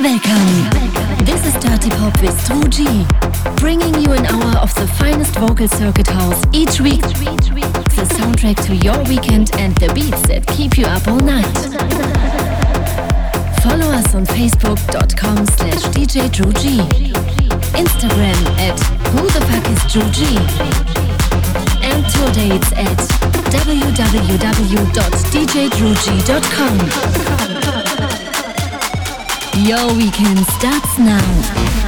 Welcome. This is Dirty Pop with Drew G, bringing you an hour of the finest vocal circuit house each week. The soundtrack to your weekend and the beats that keep you up all night. Follow us on facebook.com slash DJ Drew G, Instagram at who the fuck is Drew G, and tour dates at www.djdrewg.com. Your weekend starts now.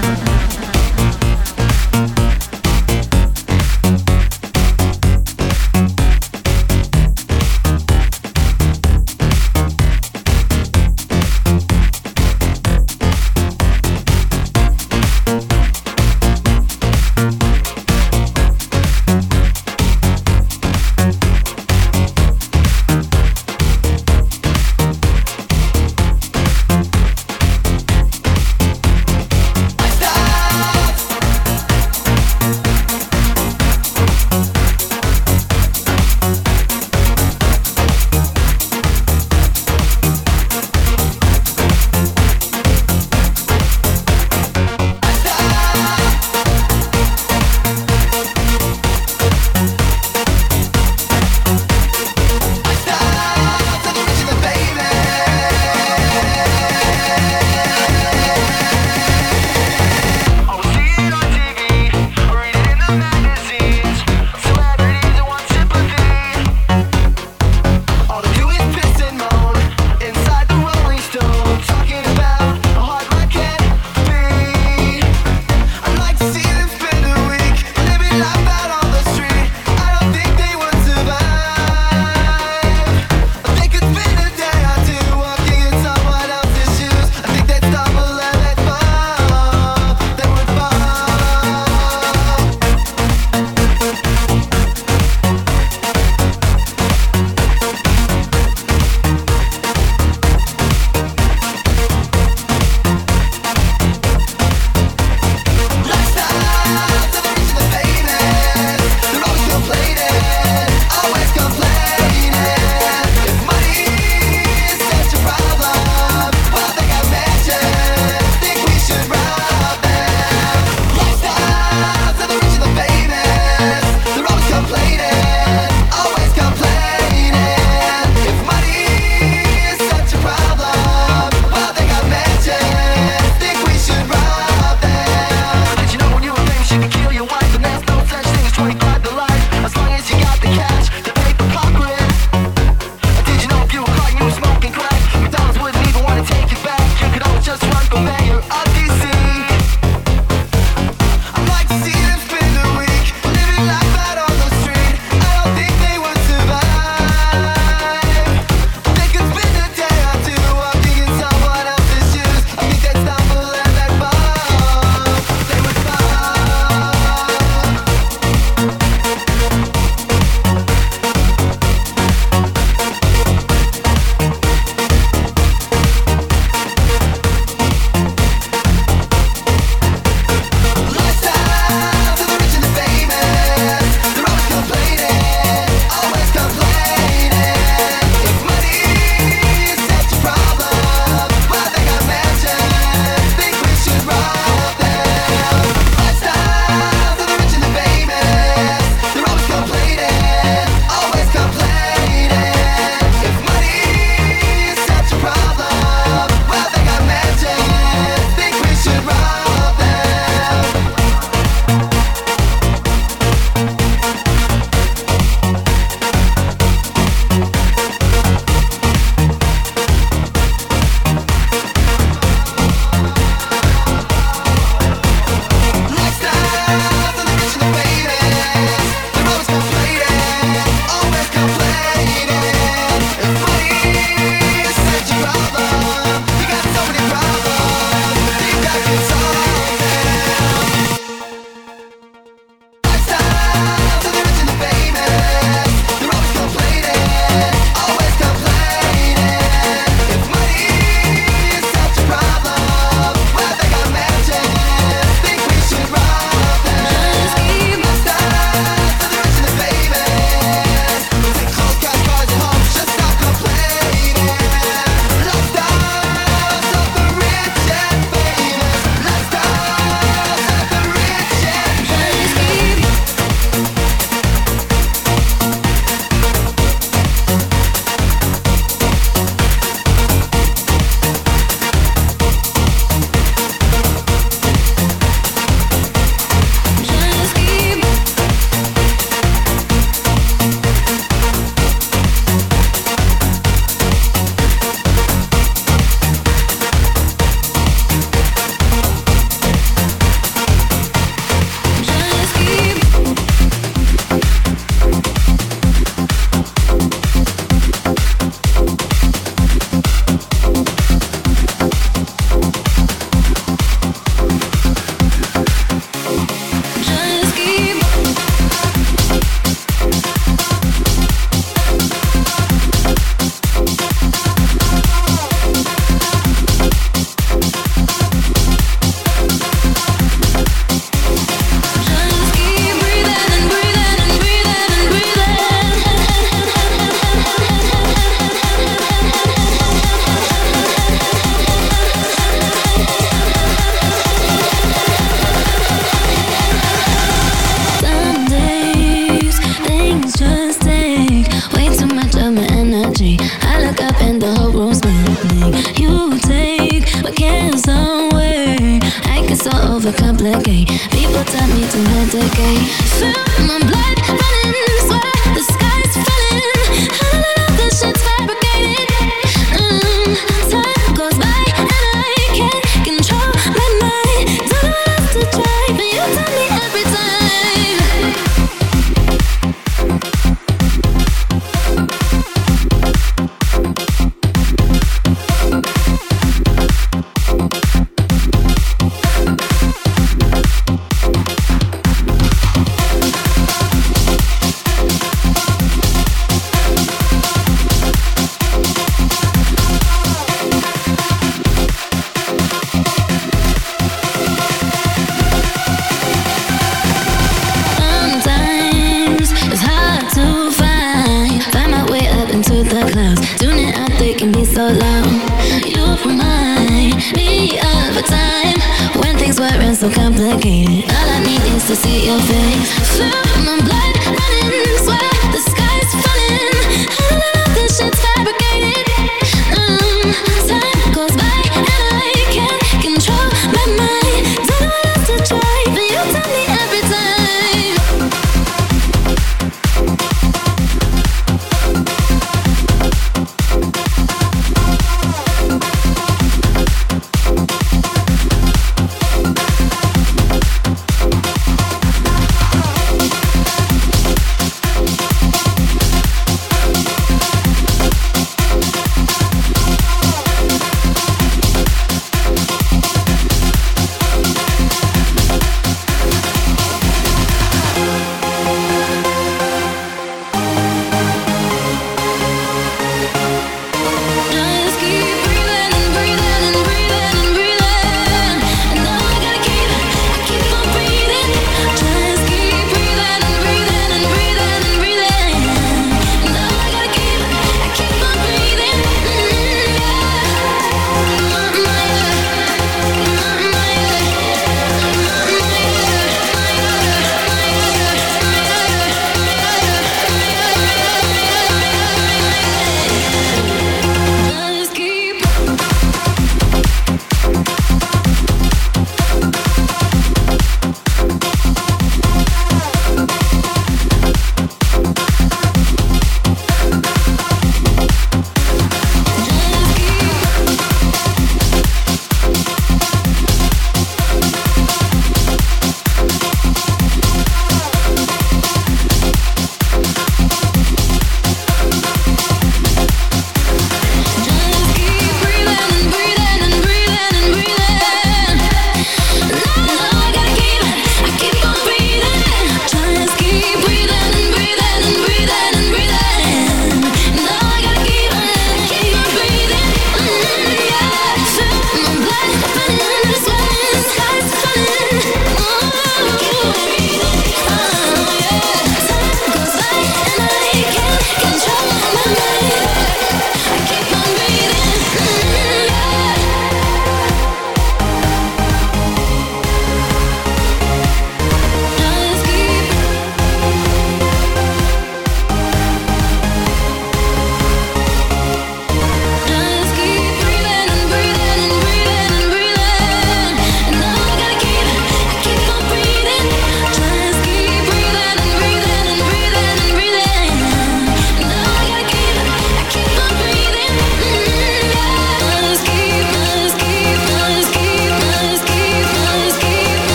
Feel my blood running,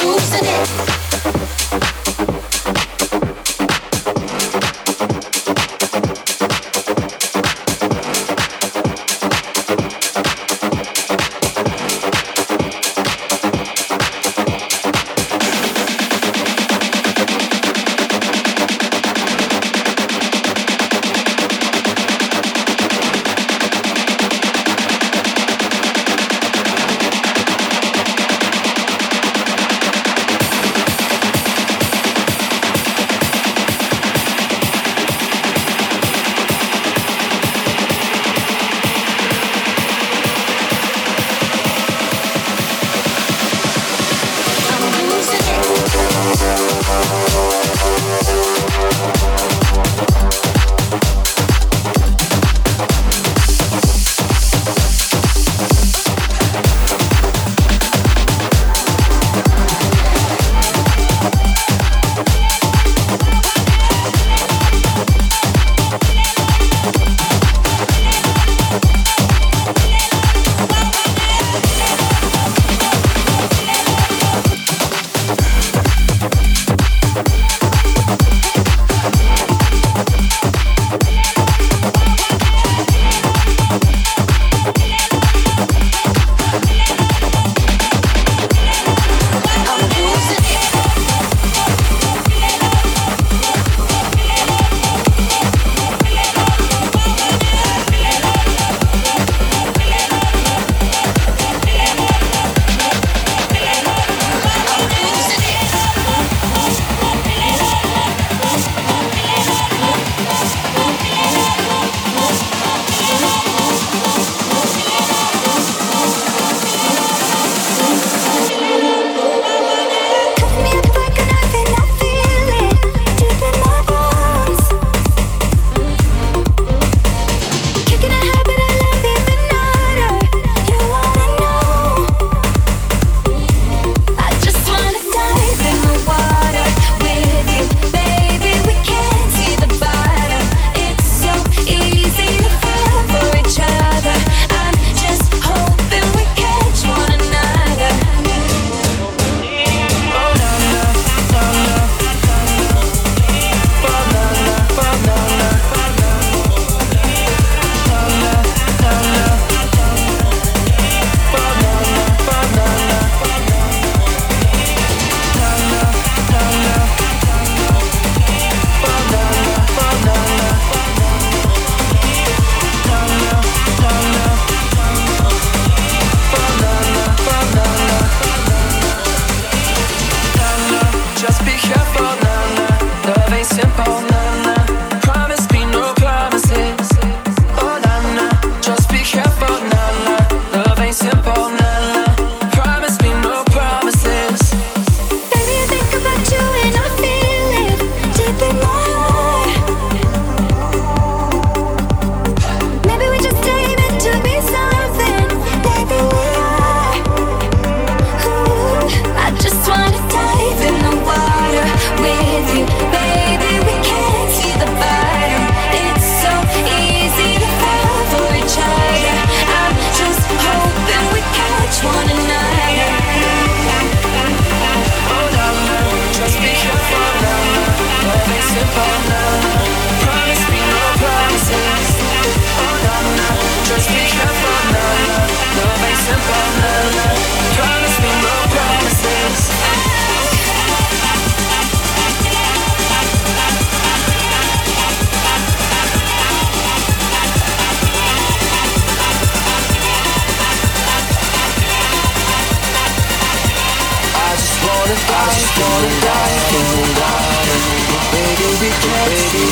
Who's in it.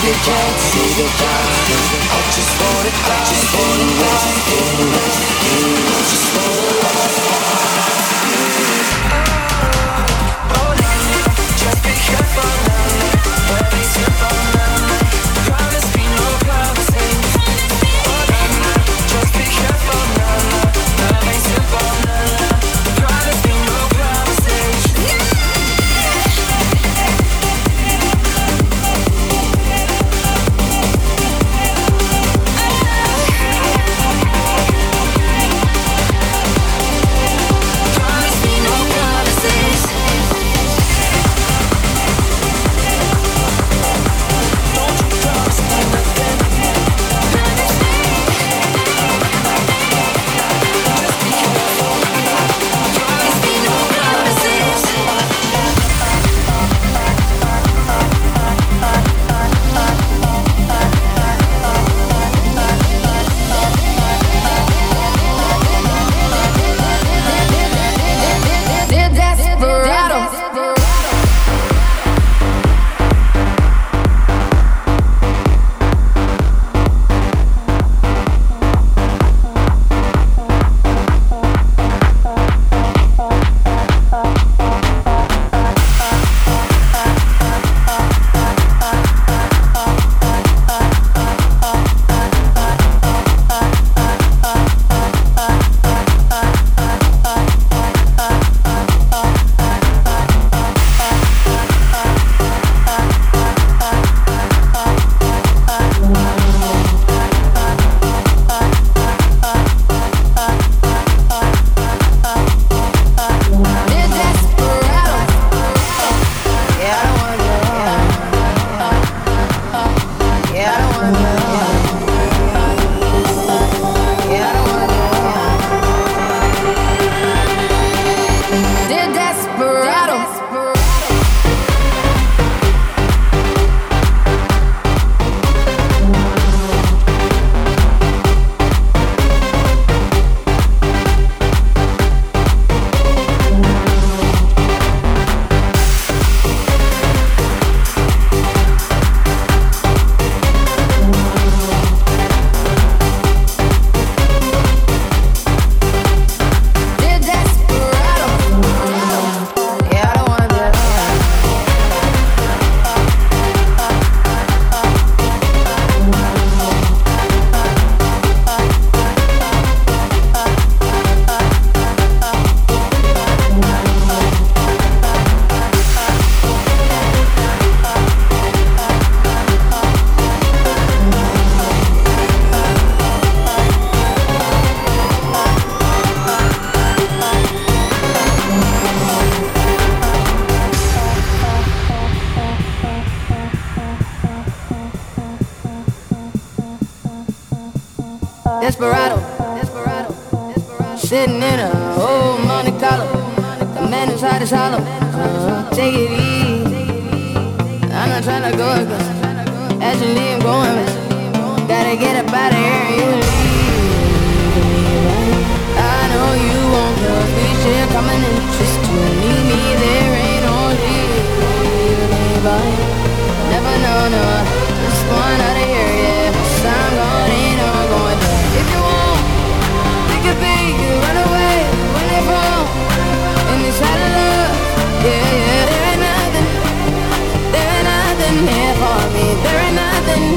the time, see the. I just wanna, I just want it, I just want it, I just want it. Desperado, Desperado, Desperado. Sitting in a old Monte Carlo. The man who's hot is hollow. Uh, take it easy. I'm not trying to go because Actually, I'm going. Gotta get up out of here you leave. I know you won't go. we share common interest. When you need there ain't no leaving. Never know, no. Just one out of here.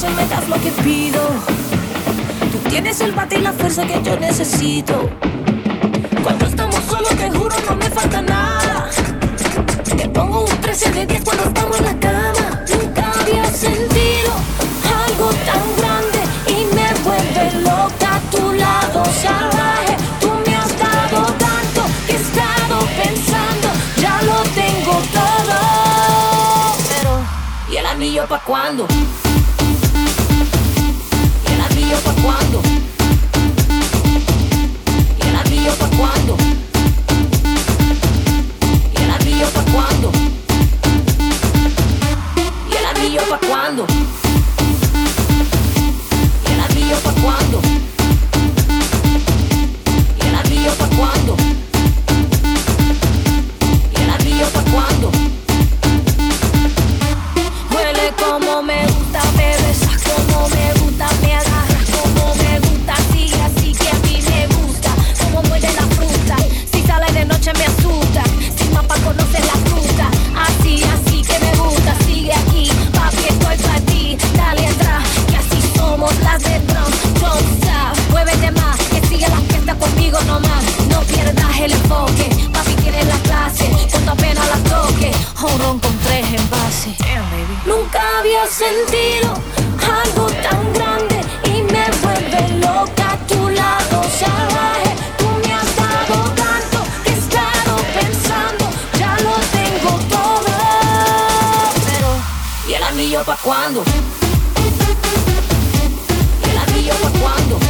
noche me lo que pido. Tú tienes el bate y la fuerza que yo necesito. Cuando estamos solos, te juro, no me falta nada. Te pongo un 13 de 10 cuando estamos en la cama. Nunca había sentido algo tan grande y me vuelve loca a tu lado salvaje. Tú me has dado tanto que he estado pensando, ya lo tengo todo. Pero, ¿y el anillo pa' cuándo? Y el anillo para cuando, y el anillo para cuando, y el anillo para cuando, y el anillo para cuando, y el anillo para cuando. Nunca había sentido algo tan grande y me vuelve loca a tu lado salvaje. Tú me has dado tanto que he estado pensando, ya lo tengo todo. Pero, ¿y el anillo pa' cuándo? ¿Y el anillo pa' cuándo?